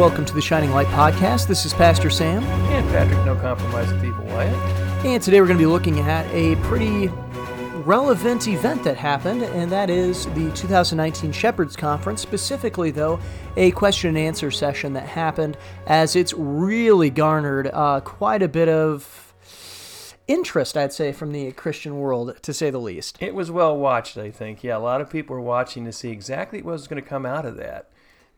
Welcome to the Shining Light Podcast. This is Pastor Sam. And Patrick, no compromise with evil Wyett. And today we're going to be looking at a pretty relevant event that happened, and that is the 2019 Shepherds Conference. Specifically, though, a question and answer session that happened as it's really garnered uh, quite a bit of interest, I'd say, from the Christian world, to say the least. It was well watched, I think. Yeah, a lot of people were watching to see exactly what was going to come out of that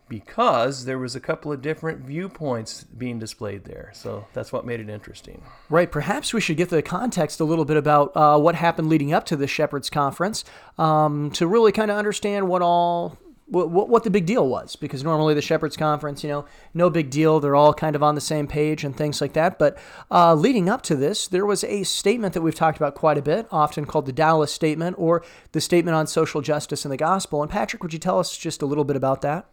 because there was a couple of different viewpoints being displayed there. So that's what made it interesting. Right. Perhaps we should get the context a little bit about uh, what happened leading up to the Shepherds Conference um, to really kind of understand what all what, what the big deal was because normally the Shepherds Conference, you know, no big deal. They're all kind of on the same page and things like that. But uh, leading up to this, there was a statement that we've talked about quite a bit, often called the Dallas Statement or the Statement on Social Justice and the Gospel. And Patrick, would you tell us just a little bit about that?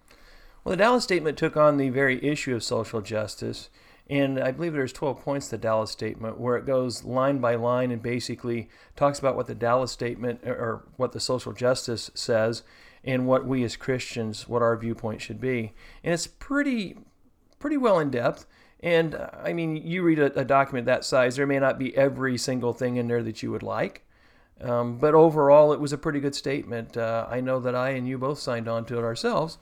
Well, the Dallas Statement took on the very issue of social justice. And I believe there's 12 points the Dallas Statement where it goes line by line and basically talks about what the Dallas Statement or what the social justice says and what we as Christians, what our viewpoint should be. And it's pretty, pretty well in depth. And uh, I mean, you read a, a, document that size, there may not be every single thing in there that you would like. Um, but overall, it was a pretty good statement. Uh, I know that I and you both signed on to it ourselves.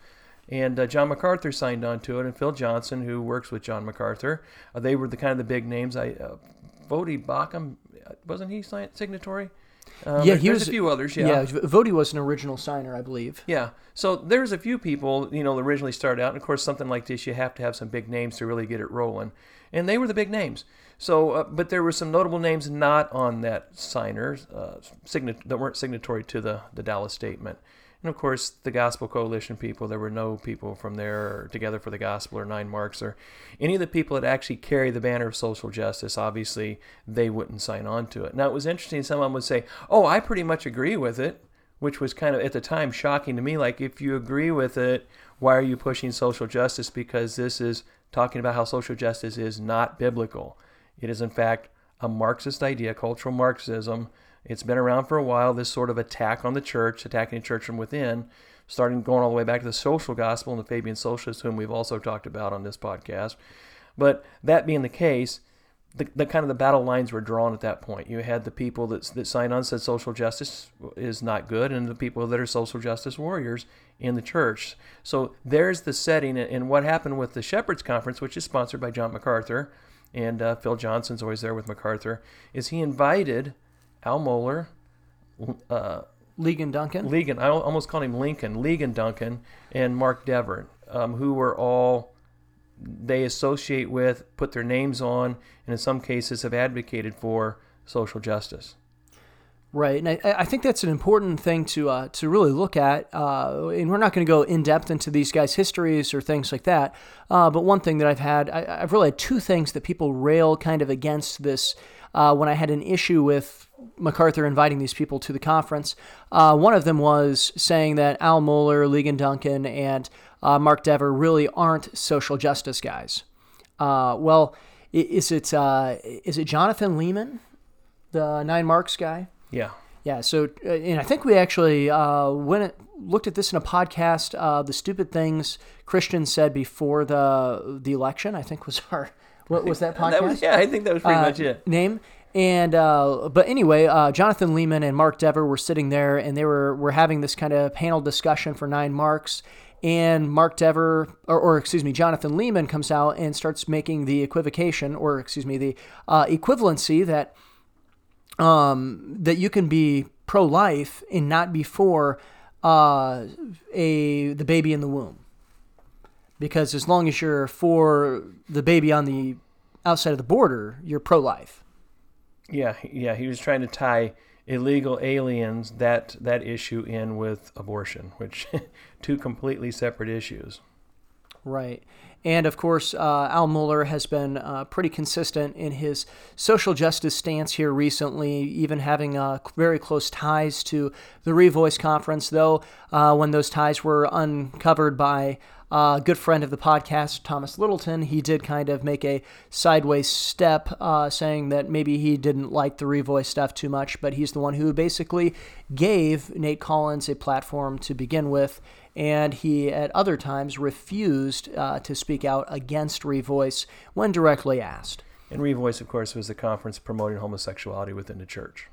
And uh, John MacArthur signed on to it, and Phil Johnson, who works with John MacArthur, uh, they were the kind of the big names. I, uh, Voddie Baucham, uh, wasn't he signatory? Um, yeah, he was a few others. Yeah, yeah. Voddie was an original signer, I believe. Yeah, so there's a few people, you know, originally started out, and of course, something like this, you have to have some big names to really get it rolling, and they were the big names. So, uh, but there were some notable names not on that signer uh, sign- that weren't signatory to the the Dallas Statement. And of course, the Gospel Coalition people, there were no people from there Together for the Gospel or Nine Marks or any of the people that actually carry the banner of social justice. Obviously, they wouldn't sign on to it. Now, it was interesting. Someone would say, Oh, I pretty much agree with it, which was kind of at the time shocking to me. Like, if you agree with it, why are you pushing social justice? Because this is talking about how social justice is not biblical. It is, in fact, a Marxist idea, cultural Marxism it's been around for a while, this sort of attack on the church, attacking the church from within, starting going all the way back to the social gospel and the Fabian socialists, whom we've also talked about on this podcast. But that being the case, the, the kind of the battle lines were drawn at that point. You had the people that, that signed on said social justice is not good, and the people that are social justice warriors in the church. So there's the setting. And what happened with the Shepherds Conference, which is sponsored by John MacArthur, and uh, Phil Johnson's always there with MacArthur, is he invited Al Mohler, uh, Ligon Duncan. Ligon, I almost called him Lincoln. Ligon Duncan and Mark Dever, um, who were all they associate with, put their names on, and in some cases have advocated for social justice. Right, and I, I, think that's an important thing to uh, to really look at. Uh, and we're not going to go in depth into these guys' histories or things like that. Uh, but one thing that I've had, I, have really had two things that people rail kind of against this uh, when I had an issue with MacArthur inviting these people to the conference. Uh, one of them was saying that Al Mohler, Ligon Duncan, and uh, Mark Dever really aren't social justice guys. Uh, well, is it uh, is it Jonathan Leeman, the Nine Marks guy? Yeah. Yeah. So, uh, and I think we actually went looked at this in a podcast. the stupid things Christians said before the the election. I think was our what was that podcast? that was, yeah, I think that was pretty uh, much it. Name. And uh, but anyway, uh, Jonathan Leeman and Mark Dever were sitting there, and they were were having this kind of panel discussion for nine marks. And Mark Dever, or, or excuse me, Jonathan Leeman comes out and starts making the equivocation, or excuse me, the uh, equivalency that um, that you can be pro life and not be for uh, a the baby in the womb because as long as you're for the baby on the outside of the border, you're pro life. Yeah, yeah, he was trying to tie illegal aliens that that issue in with abortion, which two completely separate issues. Right. And of course, uh, Al Mohler has been uh, pretty consistent in his social justice stance here recently, even having uh, very close ties to the Revoice Conference, though, uh, when those ties were uncovered by uh, good friend of the podcast, Thomas Littleton, he did kind of make a sideways step, uh, saying that maybe he didn't like the Revoice stuff too much, but he's the one who basically gave Nate Collins a platform to begin with, and he at other times refused uh, to speak out against Revoice when directly asked. And Revoice, of course, was the conference promoting homosexuality within the church.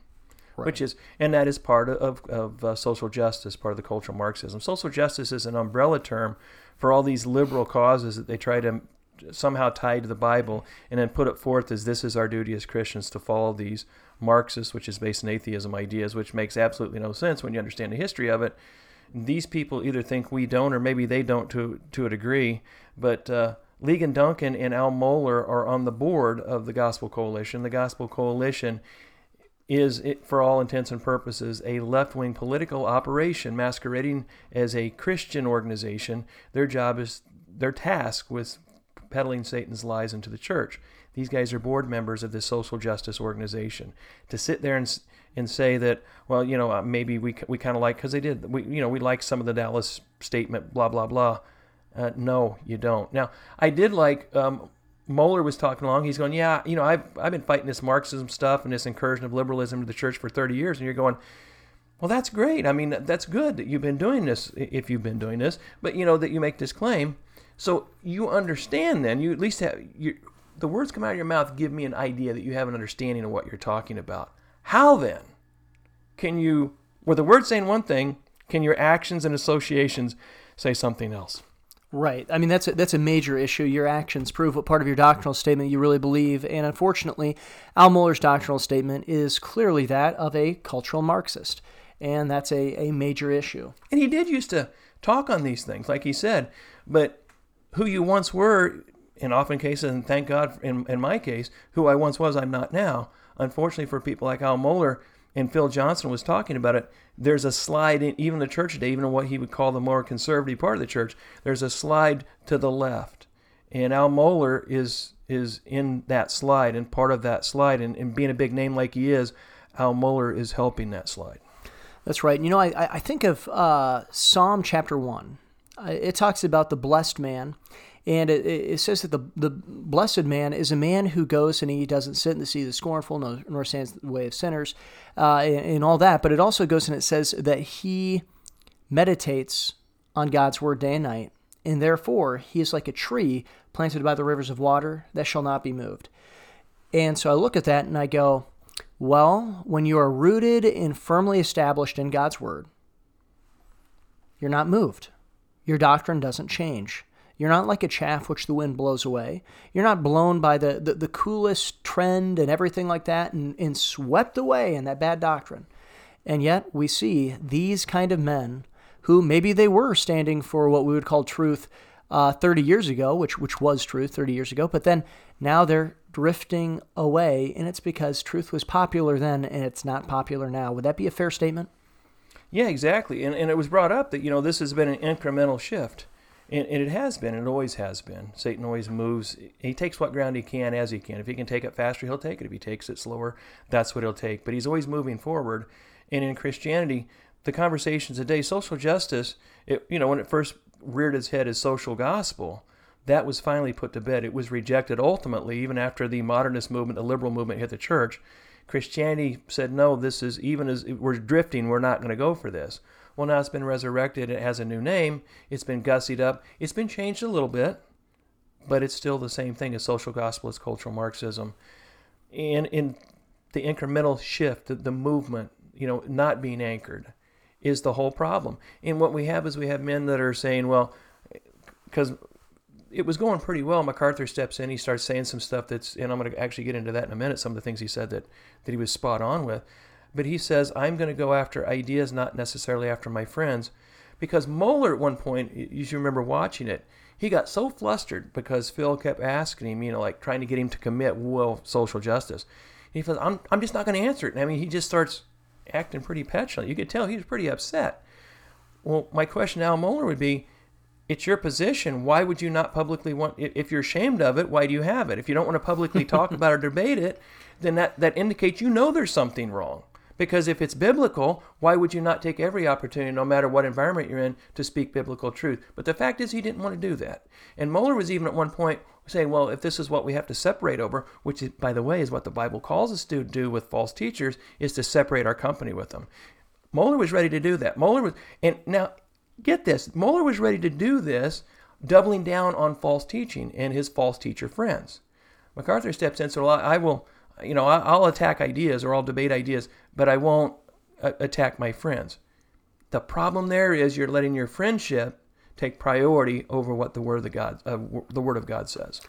Right. Which is, and that is part of, of uh, social justice, part of the cultural Marxism. Social justice is an umbrella term for all these liberal causes that they try to somehow tie to the Bible and then put it forth as this is our duty as Christians to follow these Marxist, which is based in atheism ideas, which makes absolutely no sense when you understand the history of it. These people either think we don't, or maybe they don't to to a degree. But uh, Ligon Duncan and Al Mohler are on the board of the Gospel Coalition. The Gospel Coalition is, it for all intents and purposes, a left wing political operation masquerading as a Christian organization. Their job is, their task was peddling Satan's lies into the church. These guys are board members of this social justice organization. To sit there and, and say that, well, you know, uh, maybe we, we kind of like, because they did, we, you know, we like some of the Dallas statement, blah, blah, blah. Uh, no, you don't. Now, I did like um, Mohler was talking along. He's going, yeah, you know, I've I've been fighting this Marxism stuff and this incursion of liberalism to the church for 30 years, and you're going, well, that's great. I mean, that's good that you've been doing this if you've been doing this, but you know that you make this claim, so you understand. Then you at least have you, the words come out of your mouth give me an idea that you have an understanding of what you're talking about. How then can you, with the words saying one thing, can your actions and associations say something else? Right. I mean, that's a, that's a major issue. Your actions prove what part of your doctrinal statement you really believe. And unfortunately, Al Mohler's doctrinal statement is clearly that of a cultural Marxist. And that's a, a major issue. And he did used to talk on these things, like he said. But who you once were, in often cases, and thank God in, in my case, who I once was, I'm not now. Unfortunately, for people like Al Mohler, and Phil Johnson was talking about it, there's a slide in even the church today, even in what he would call the more conservative part of the church, there's a slide to the left. And Al Mohler is is in that slide and part of that slide and, and being a big name like he is, Al Mohler is helping that slide. That's right. You know, I, I think of uh, Psalm chapter 1. Uh, it talks about the blessed man and it, it, says that the, the blessed man is a man who goes and he doesn't sit in the of the scornful, nor, nor stands in the way of sinners, uh, and, and all that. But it also goes and it says that he meditates on God's word day and night, and therefore he is like a tree planted by the rivers of water that shall not be moved. And so I look at that and I go, well, when you are rooted and firmly established in God's word, you're not moved. Your doctrine doesn't change. You're not like a chaff which the wind blows away. You're not blown by the, the, the coolest trend and everything like that and, and swept away in that bad doctrine. And yet we see these kind of men who maybe they were standing for what we would call truth uh, 30 years ago, which, which was truth 30 years ago, but then now they're drifting away, and it's because truth was popular then and it's not popular now. Would that be a fair statement? Yeah, exactly. And, and it was brought up that, you know, this has been an incremental shift. And, and, it has been, and it always has been. Satan always moves. He takes what ground he can as he can. If he can take it faster, he'll take it. If he takes it slower, that's what he'll take. But he's always moving forward. And in Christianity, the conversations today, social justice, it, you know, when it first reared its head as social gospel, that was finally put to bed. It was rejected ultimately, even after the modernist movement, the liberal movement hit the church. Christianity said, no, this is, even as we're drifting, we're not going to go for this. Well, now it's been resurrected. It has a new name. It's been gussied up. It's been changed a little bit, but it's still the same thing as social gospel, as cultural Marxism. And in the incremental shift, the, movement, you know, not being anchored is the whole problem. And what we have is we have men that are saying, well, because it was going pretty well. MacArthur steps in. He starts saying some stuff that's, and I'm going to actually get into that in a minute. Some of the things he said that that he was spot on with. But he says, I'm going to go after ideas, not necessarily after my friends. Because Mohler, at one point, you should remember watching it, he got so flustered because Phil kept asking him, you know, like trying to get him to commit, well, social justice. He says, I'm, I'm just not going to answer it. And I mean, he just starts acting pretty petulant. You could tell he was pretty upset. Well, my question to Al Mohler would be, it's your position. Why would you not publicly want? If you're ashamed of it, why do you have it? If you don't want to publicly talk about or debate it, then that that indicates you know there's something wrong Because if it's biblical, why would you not take every opportunity, no matter what environment you're in, to speak biblical truth? But the fact is, he didn't want to do that. And Mohler was even at one point saying, well, if this is what we have to separate over, which, is, by the way, is what the Bible calls us to do with false teachers, is to separate our company with them. Mohler was ready to do that. Mohler was, and now get this, Mohler was ready to do this, doubling down on false teaching and his false teacher friends. MacArthur steps in, and so I will you know, I'll attack ideas or I'll debate ideas, but I won't attack my friends. The problem there is you're letting your friendship take priority over what the word of God, uh, the word of God says.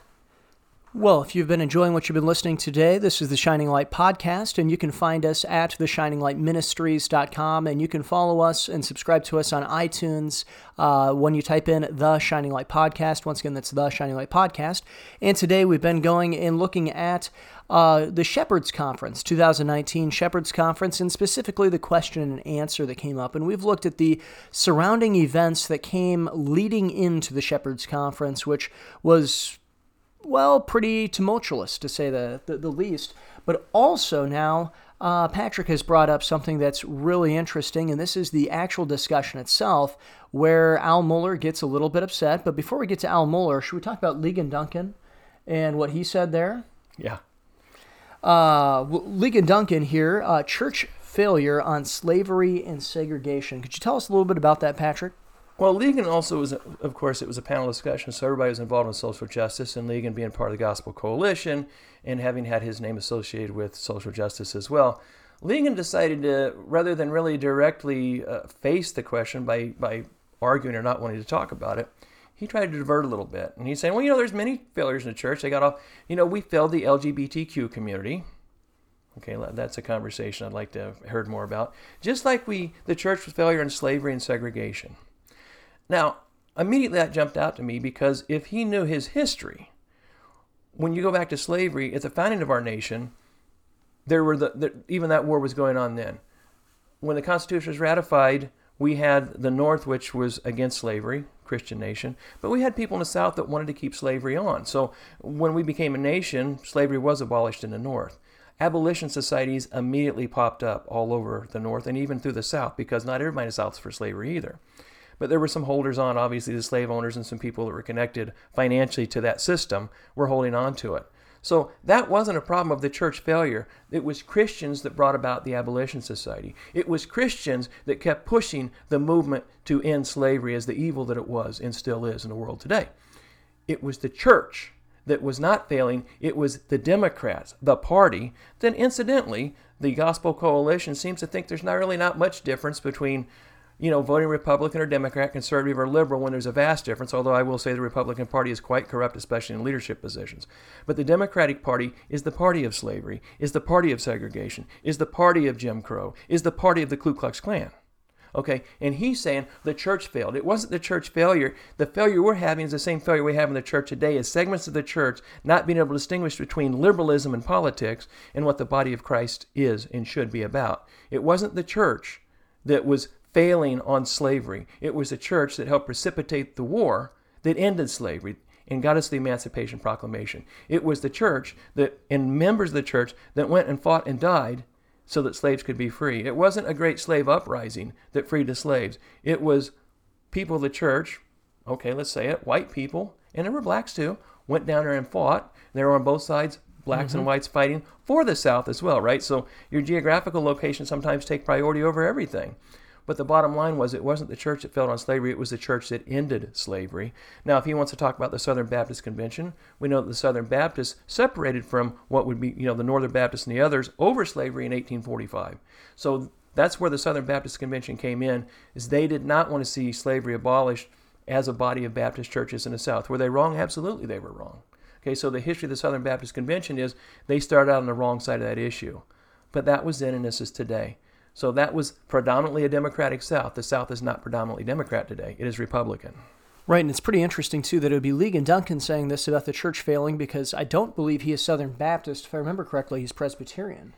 Well, if you've been enjoying what you've been listening to today, this is the Shining Light Podcast, and you can find us at theshininglightministries.com, and you can follow us and subscribe to us on iTunes uh, when you type in The Shining Light Podcast. Once again, that's The Shining Light Podcast. And today we've been going and looking at uh, the Shepherds Conference, 2019 Shepherds Conference, and specifically the question and answer that came up. And we've looked at the surrounding events that came leading into the Shepherds Conference, which was well, pretty tumultuous to say the, the, the least. But also now, uh, Patrick has brought up something that's really interesting, and this is the actual discussion itself, where Al Mohler gets a little bit upset. But before we get to Al Mohler, should we talk about Ligon Duncan and what he said there? Yeah. Uh, Ligon Duncan here, uh, church failure on slavery and segregation. Could you tell us a little bit about that, Patrick? Well, Ligon also was, of course, it was a panel discussion, so everybody was involved in social justice, and Ligon being part of the Gospel Coalition and having had his name associated with social justice as well. Ligon decided to, rather than really directly uh, face the question by, by arguing or not wanting to talk about it, he tried to divert a little bit. And he's saying, well, you know, there's many failures in the church. They got off, you know, we failed the LGBTQ community. Okay, that's a conversation I'd like to have heard more about. Just like we, the church was failure in slavery and segregation. Now, immediately that jumped out to me because if he knew his history, when you go back to slavery, at the founding of our nation, there were the, the, even that war was going on then. When the Constitution was ratified, we had the North, which was against slavery, Christian nation, but we had people in the South that wanted to keep slavery on. So when we became a nation, slavery was abolished in the North. Abolition societies immediately popped up all over the North and even through the South because not everybody in the South for slavery either. But there were some holders on, obviously, the slave owners and some people that were connected financially to that system were holding on to it. So that wasn't a problem of the church failure. It was Christians that brought about the Abolition Society. It was Christians that kept pushing the movement to end slavery as the evil that it was and still is in the world today. It was the church that was not failing. It was the Democrats, the party. Then, incidentally, the Gospel Coalition seems to think there's not really not much difference between you know, voting Republican or Democrat, conservative or liberal when there's a vast difference, although I will say the Republican Party is quite corrupt, especially in leadership positions. But the Democratic Party is the party of slavery, is the party of segregation, is the party of Jim Crow, is the party of the Ku Klux Klan. Okay, and he's saying the church failed. It wasn't the church failure. The failure we're having is the same failure we have in the church today, is segments of the church not being able to distinguish between liberalism and politics and what the body of Christ is and should be about. It wasn't the church that was failing on slavery. It was the church that helped precipitate the war that ended slavery and got us the Emancipation Proclamation. It was the church that, and members of the church, that went and fought and died so that slaves could be free. It wasn't a great slave uprising that freed the slaves. It was people of the church, okay, let's say it, white people, and there were blacks too, went down there and fought. They were on both sides, blacks mm-hmm. and whites fighting for the South as well, right? So your geographical location sometimes take priority over everything. But the bottom line was it wasn't the church that failed on slavery, it was the church that ended slavery. Now, if he wants to talk about the Southern Baptist Convention, we know that the Southern Baptists separated from what would be, you know, the Northern Baptists and the others over slavery in 1845. So that's where the Southern Baptist Convention came in, is they did not want to see slavery abolished as a body of Baptist churches in the South. Were they wrong? Absolutely they were wrong. Okay, so the history of the Southern Baptist Convention is they started out on the wrong side of that issue. But that was then and this is today. So that was predominantly a Democratic South. The South is not predominantly Democrat today, it is Republican. Right, and it's pretty interesting, too, that it would be Ligon Duncan saying this about the church failing because I don't believe he is Southern Baptist. If I remember correctly, he's Presbyterian.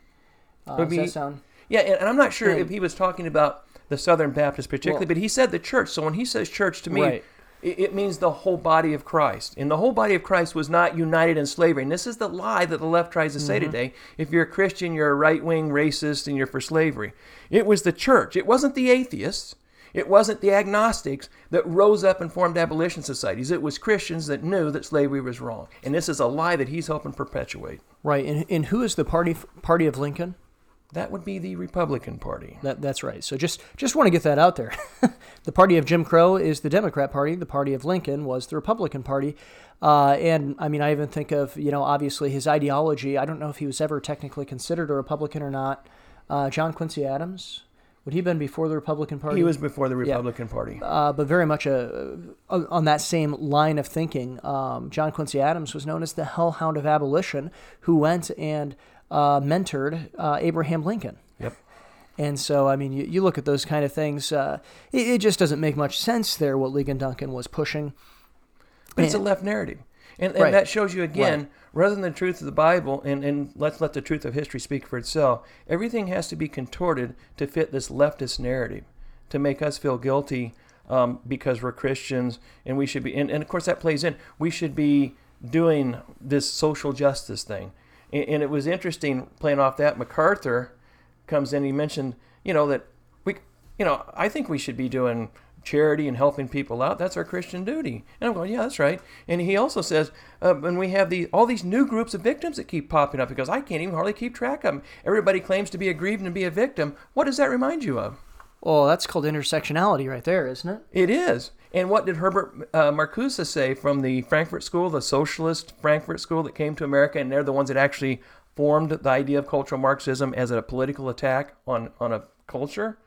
Uh, does that sound. Yeah, and, I'm not sure if he was talking about the Southern Baptist particularly, well, but he said the church. So when he says church to me, right. It, it means the whole body of Christ. And the whole body of Christ was not united in slavery. And this is the lie that the left tries to say mm-hmm. today. If you're a Christian, you're a right wing racist and you're for slavery. It was the church, it wasn't the atheists. It wasn't the agnostics that rose up and formed abolition societies. It was Christians that knew that slavery was wrong. And this is a lie that he's helping perpetuate. Right. And, and who is the party party of Lincoln? That would be the Republican Party. That, that's right. So just just want to get that out there. the party of Jim Crow is the Democrat Party. The party of Lincoln was the Republican Party. Uh, and I mean, I even think of you know obviously his ideology. I don't know if he was ever technically considered a Republican or not. Uh, John Quincy Adams. Would he have been before the Republican Party? He was before the Republican Party. uh, but very much a, a, on that same line of thinking. Um, John Quincy Adams was known as the Hellhound of Abolition, who went and uh, mentored uh, Abraham Lincoln. Yep. And so, I mean, you, you look at those kind of things, uh, it, it just doesn't make much sense there what Ligon Duncan was pushing. But it's a left narrative. And, and Right. that shows you again, Right. rather than the truth of the Bible, and, and let's let the truth of history speak for itself, everything has to be contorted to fit this leftist narrative, to make us feel guilty um, because we're Christians, and we should be, and, and of course that plays in, we should be doing this social justice thing. And, and it was interesting playing off that. MacArthur comes in, he mentioned, you know, that we, you know, I think we should be doing charity and helping people out. That's our Christian duty. And I'm going, yeah, that's right. And he also says, uh, and we have the all these new groups of victims that keep popping up because I can't even hardly keep track of them. Everybody claims to be aggrieved and be a victim. What does that remind you of? Well, that's called intersectionality right there, isn't it? It is. And what did Herbert uh, Marcuse say from the Frankfurt School, the socialist Frankfurt School that came to America, and they're the ones that actually formed the idea of cultural Marxism as a political attack on, on a culture?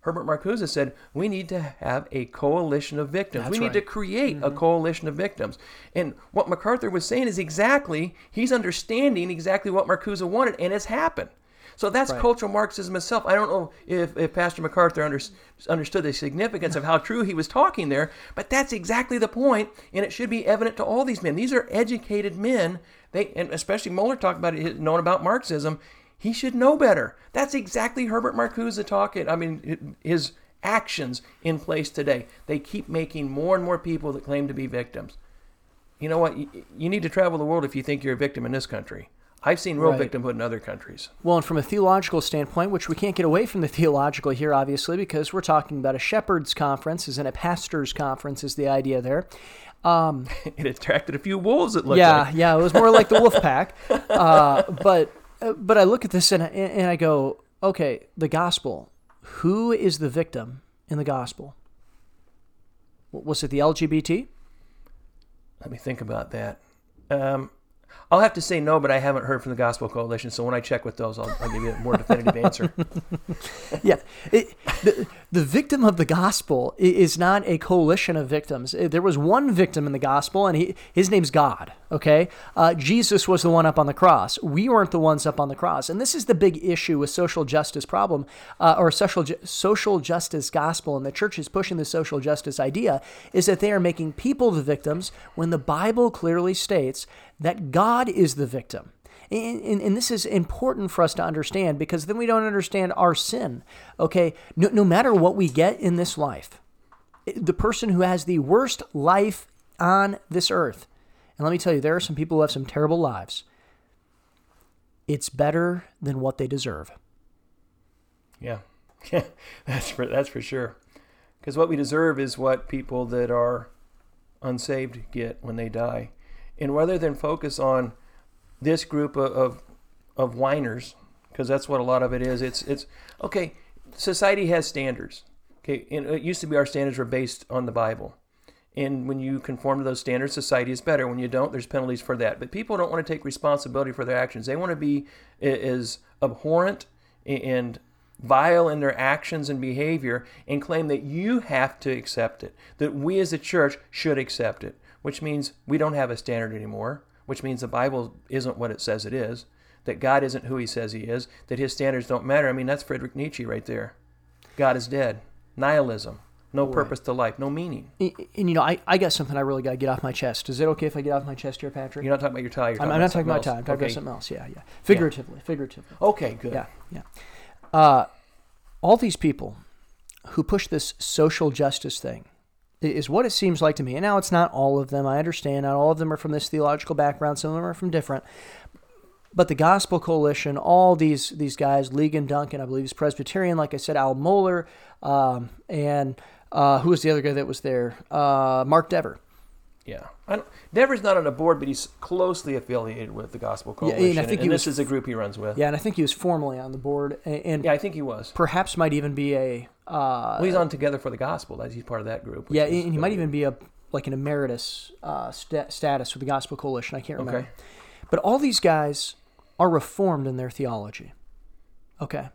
Herbert Marcuse said, we need to have a coalition of victims. That's we need to create a coalition of victims. And what MacArthur was saying is exactly, he's understanding exactly what Marcuse wanted, and it's happened. So that's Right. cultural Marxism itself. I don't know if, if Pastor MacArthur under, understood the significance of how true he was talking there, but that's exactly the point, and it should be evident to all these men. These are educated men. They and especially Mohler talked about it, knowing about Marxism. He should know better. That's exactly Herbert Marcuse talking. I mean, his actions in place today. They keep making more and more people that claim to be victims. You know what? You, you need to travel the world if you think you're a victim in this country. I've seen real Right. victimhood in other countries. Well, and from a theological standpoint, which we can't get away from the theological here, obviously, because we're talking about a shepherd's conference, is in a pastor's conference, is the idea there. it attracted a few wolves. It looked yeah, like. yeah, it was more like the wolf pack. Uh, but uh, but I look at this and I, and I go, okay, the gospel. Who is the victim in the gospel? Was it the LGBT? Let me think about that. Um, I'll have to say no, but I haven't heard from the Gospel Coalition. So when I check with those, I'll, I'll give you a more definitive answer. yeah. It, the, the victim of the gospel is not a coalition of victims. There was one victim in the gospel, and he, his name's God, okay? Uh, Jesus was the one up on the cross. We weren't the ones up on the cross. And this is the big issue with social justice problem, uh, or social, ju- social justice gospel, and the church is pushing the social justice idea, is that they are making people the victims when the Bible clearly states that God is the victim. And, and, and this is important for us to understand because then we don't understand our sin. Okay, no, no matter what we get in this life, the person who has the worst life on this earth, and let me tell you, there are some people who have some terrible lives, it's better than what they deserve. Yeah, that's for that's for sure. Because what we deserve is what people that are unsaved get when they die, and rather than focus on this group of of, of whiners, because that's what a lot of it is. It's it's okay. Society has standards. Okay, and it used to be our standards were based on the Bible. And when you conform to those standards, society is better. When you don't, there's penalties for that. But people don't want to take responsibility for their actions. They want to be as abhorrent and vile in their actions and behavior and claim that you have to accept it, that we as a church should accept it, which means we don't have a standard anymore, which means the Bible isn't what it says it is, that God isn't who he says he is, that his standards don't matter. I mean, that's Friedrich Nietzsche right there. God is dead. Nihilism. No purpose to life. No meaning. And, and, you know, I, I got something I really got to get off my chest. Is it okay if I get off my chest here, Patrick? You're not talking about your tie. You're I'm, I'm not talking about something time. I'm talking else. about something else. Yeah, yeah. Figuratively, figuratively. Okay, good. Yeah, yeah. Uh, all these people who push this social justice thing, is what it seems like to me. And now it's not all of them. I understand not all of them are from this theological background. Some of them are from different. But the Gospel Coalition, all these these guys, Ligon Duncan, I believe he's Presbyterian. Like I said, Al Mohler, um, and uh, who was the other guy that was there? Uh, Mark Dever. Yeah, I don't, Dever's not on the board, but he's closely affiliated with the Gospel Coalition. Yeah, and I think and, he this is a group he runs with. Yeah, and I think he was formerly on the board, and, and Yeah, I think he was. perhaps might even be a. Uh, Well, he's on Together for the Gospel. That's he's part of that group. yeah, and he might even be a like an emeritus uh, sta- status with the Gospel Coalition. I can't remember. Okay. But all these guys are reformed in their theology. Okay.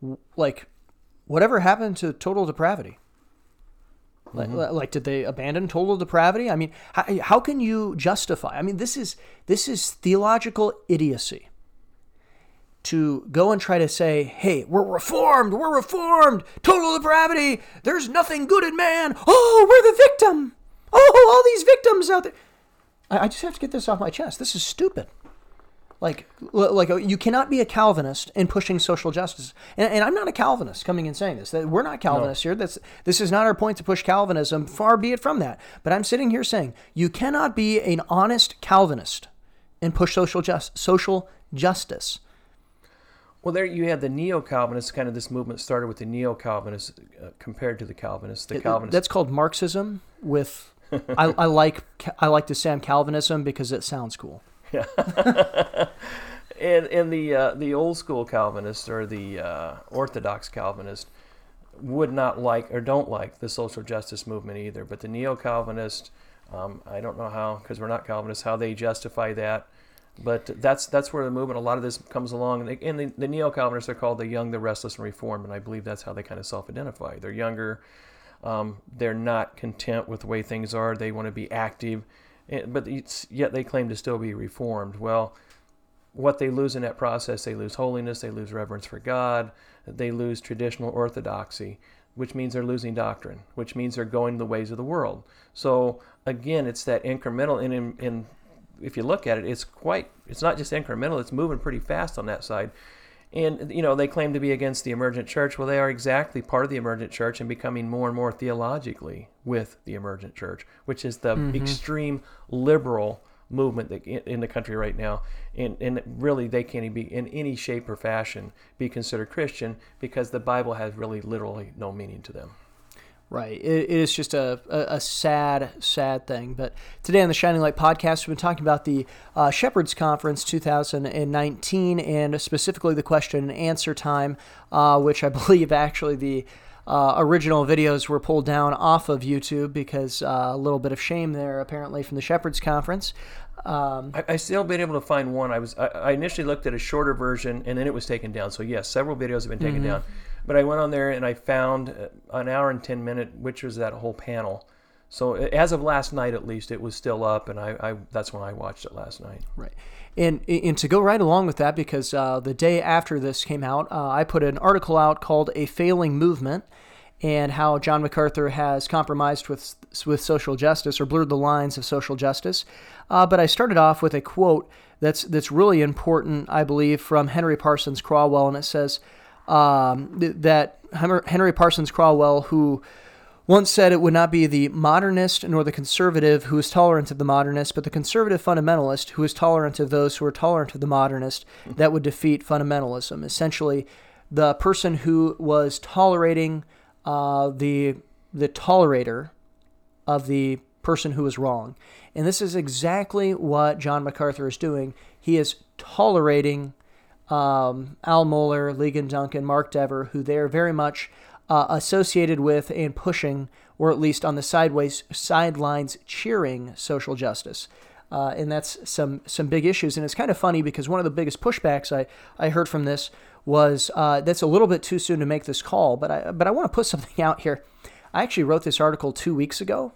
W- Like, whatever happened to total depravity? Like, Mm-hmm. like, did they abandon total depravity? I mean, how, how can you justify? I mean, this is this is theological idiocy. To go and try to say, "Hey, we're reformed, we're reformed, total depravity. There's nothing good in man. Oh, we're the victim. Oh, all these victims out there." I, I just have to get this off my chest. This is stupid. Like, like uh, you cannot be a Calvinist in pushing social justice. And, and I'm not a Calvinist coming and saying this. That we're not Calvinists here. That's this is not our point to push Calvinism. Far be it from that. But I'm sitting here saying you cannot be an honest Calvinist and push social just social justice. Well, there you had the neo-Calvinists. Kind of this movement started with the neo-Calvinists uh, compared to the Calvinists. The Calvinists. That's called Marxism. With I, I like I like to say I'm Calvinism because it sounds cool. and and the uh, the old school Calvinists or the uh, Orthodox Calvinist would not like or don't like the social justice movement either. But the neo Calvinist, um, I don't know how because we're not Calvinists how they justify that. But that's that's where the movement. A lot of this comes along, and, and the, the neo Calvinists are called the young, the restless, and reformed, and I believe that's how they kind of self-identify. They're younger, um, they're not content with the way things are. They want to be active, but yet they claim to still be reformed. Well, what they lose in that process, they lose holiness, they lose reverence for God, they lose traditional orthodoxy, which means they're losing doctrine, which means they're going the ways of the world. So again, it's that incremental. And in, in if you look at it, it's quite. It's not just incremental; it's moving pretty fast on that side. And you know they claim to be against the emergent church. Well, they are exactly part of the emergent church and becoming more and more theologically with the emergent church, which is the mm-hmm. extreme liberal movement that in, in the country right now. And, and really, they can't be in any shape or fashion be considered Christian because the Bible has really literally no meaning to them. Right. It, it is just a, a, a sad, sad thing. But today on the Shining Light podcast, we've been talking about the uh, Shepherds Conference 2019 and specifically the question and answer time, uh, which I believe actually the uh, original videos were pulled down off of YouTube because uh, a little bit of shame there apparently from the Shepherds Conference. Um, I, I still been able to find one. I was I, I initially looked at a shorter version and then it was taken down. So yes, several videos have been taken down. But I went on there and I found uh, an hour and ten minute, which was that whole panel. So uh, as of last night, at least, it was still up, and I, I that's when I watched it last night. Right. And, and to go right along with that, because uh, the day after this came out, uh, I put an article out called A Failing Movement and how John MacArthur has compromised with, with social justice or blurred the lines of social justice. Uh, but I started off with a quote that's, that's really important, I believe, from Henry Parsons Crowell, and it says um, that Henry Parsons Crowell, who once said it would not be the modernist nor the conservative who is tolerant of the modernist, but the conservative fundamentalist who is tolerant of those who are tolerant of the modernist that would defeat fundamentalism. Essentially, the person who was tolerating uh, the the tolerator of the person who was wrong, and this is exactly what John MacArthur is doing. He is tolerating um, Al Mohler, Ligon Duncan, Mark Dever, who they are very much uh, associated with and pushing, or at least on the sideways sidelines cheering social justice. Uh, and that's some some big issues. And it's kind of funny because one of the biggest pushbacks I, I heard from this was uh, that's a little bit too soon to make this call, but I but I want to put something out here. I actually wrote this article two weeks ago,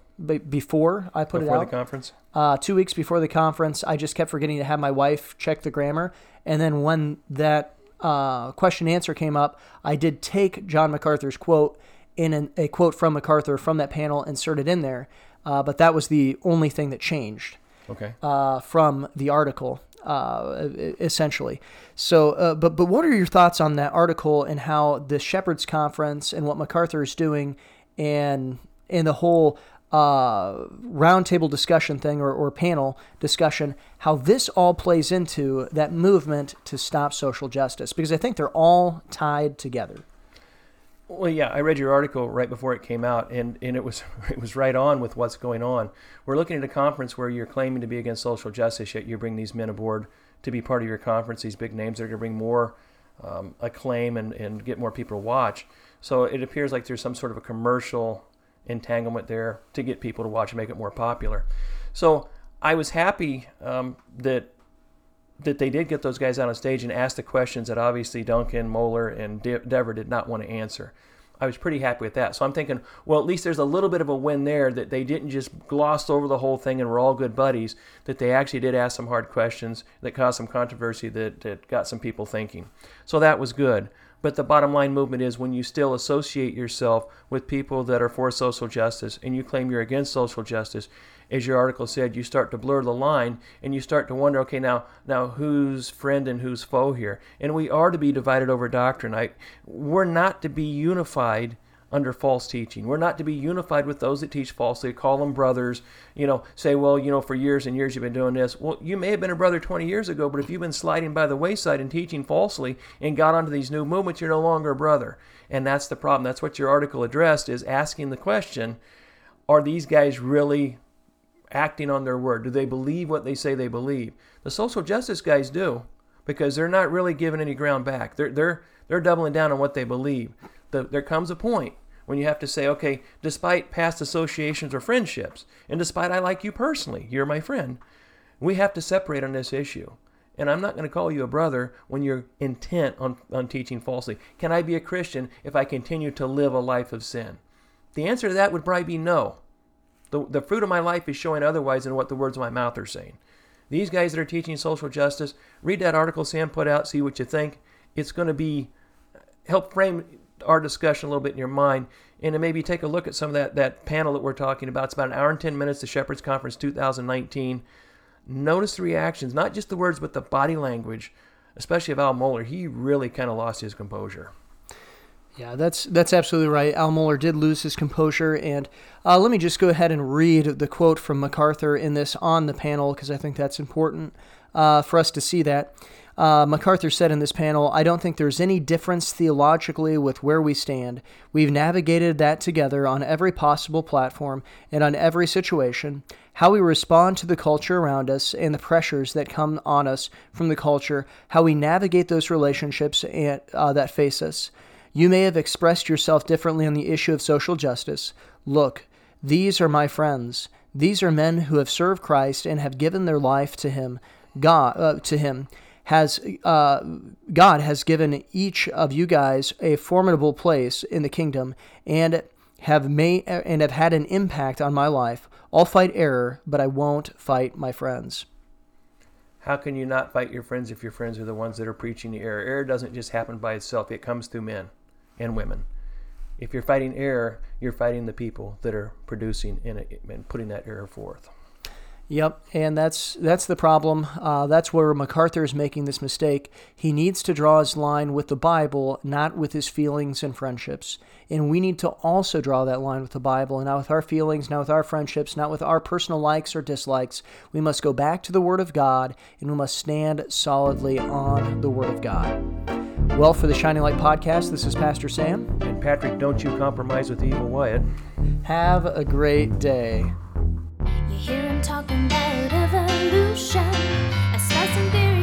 before I put Before it out. Before the conference, Uh, two weeks before the conference, I just kept forgetting to have my wife check the grammar. And then when that uh, question answer came up, I did take John MacArthur's quote in an, a quote from MacArthur from that panel, insert it in there. Uh, but that was the only thing that changed okay. uh, from the article, uh, essentially. So, uh, but but what are your thoughts on that article and how the Shepherds Conference and what MacArthur is doing, and and the whole uh, roundtable discussion thing or, or panel discussion, how this all plays into that movement to stop social justice, because I think they're all tied together. Well, yeah, I read your article right before it came out, and, and it was it was right on with what's going on. We're looking at a conference where you're claiming to be against social justice, yet you bring these men aboard to be part of your conference. These big names that are going to bring more um, acclaim and, and get more people to watch. So it appears like there's some sort of a commercial entanglement there to get people to watch and make it more popular. So I was happy um, that that they did get those guys out on stage and ask the questions that obviously Duncan, Mohler, and De- Dever did not want to answer. I was pretty happy with that. So I'm thinking, well, at least there's a little bit of a win there that they didn't just gloss over the whole thing and we're all good buddies, that they actually did ask some hard questions that caused some controversy that, that got some people thinking. So that was good. But the bottom line movement is when you still associate yourself with people that are for social justice and you claim you're against social justice, as your article said, you start to blur the line and you start to wonder, okay, now now who's friend and who's foe here? And we are to be divided over doctrine. I, we're not to be unified under false teaching. We're not to be unified with those that teach falsely, call them brothers, you know, say, well, you know, for years and years you've been doing this. Well, you may have been a brother 20 years ago, but if you've been sliding by the wayside and teaching falsely and got onto these new movements, you're no longer a brother. And that's the problem. That's what your article addressed is asking the question, are these guys really acting on their word? Do they believe what they say they believe? The social justice guys do because they're not really giving any ground back. They're they're they're doubling down on what they believe. The, there comes a point when you have to say, okay, despite past associations or friendships, and despite I like you personally, you're my friend, we have to separate on this issue. And I'm not going to call you a brother when you're intent on, on teaching falsely. Can I be a Christian if I continue to live a life of sin? The answer to that would probably be no. The, the fruit of my life is showing otherwise than what the words of my mouth are saying. These guys that are teaching social justice, read that article Sam put out, see what you think. It's going to be help frame our discussion a little bit in your mind and maybe take a look at some of that, that panel that we're talking about. It's about an hour and 10 minutes, the Shepherds Conference 2019. Notice the reactions, not just the words, but the body language, especially of Al Mohler. He really kind of lost his composure. Yeah, that's that's absolutely right. Al Mohler did lose his composure, and uh, let me just go ahead and read the quote from MacArthur in this on the panel because I think that's important uh, for us to see that. Uh, MacArthur said in this panel, I don't think there's any difference theologically with where we stand. We've navigated that together on every possible platform and on every situation. How we respond to the culture around us and the pressures that come on us from the culture, how we navigate those relationships and, uh, that face us. You may have expressed yourself differently on the issue of social justice. Look, these are my friends. These are men who have served Christ and have given their life to Him. God uh, to Him has uh, God has given each of you guys a formidable place in the kingdom and have made and have had an impact on my life. I'll fight error, but I won't fight my friends. How can you not fight your friends if your friends are the ones that are preaching the error? Error doesn't just happen by itself, it comes through men and women. If you're fighting error, you're fighting the people that are producing and putting that error forth. Yep, and that's that's the problem. Uh, that's where MacArthur is making this mistake. He needs to draw his line with the Bible, not with his feelings and friendships. And we need to also draw that line with the Bible, and not with our feelings, not with our friendships, not with our personal likes or dislikes. We must go back to the Word of God, and we must stand solidly on the Word of God. Well, for the Shining Light podcast, this is Pastor Sam. And Patrick, don't you compromise with evil Wyett. Have a great day. You hear him talking about evolution, a slicing beer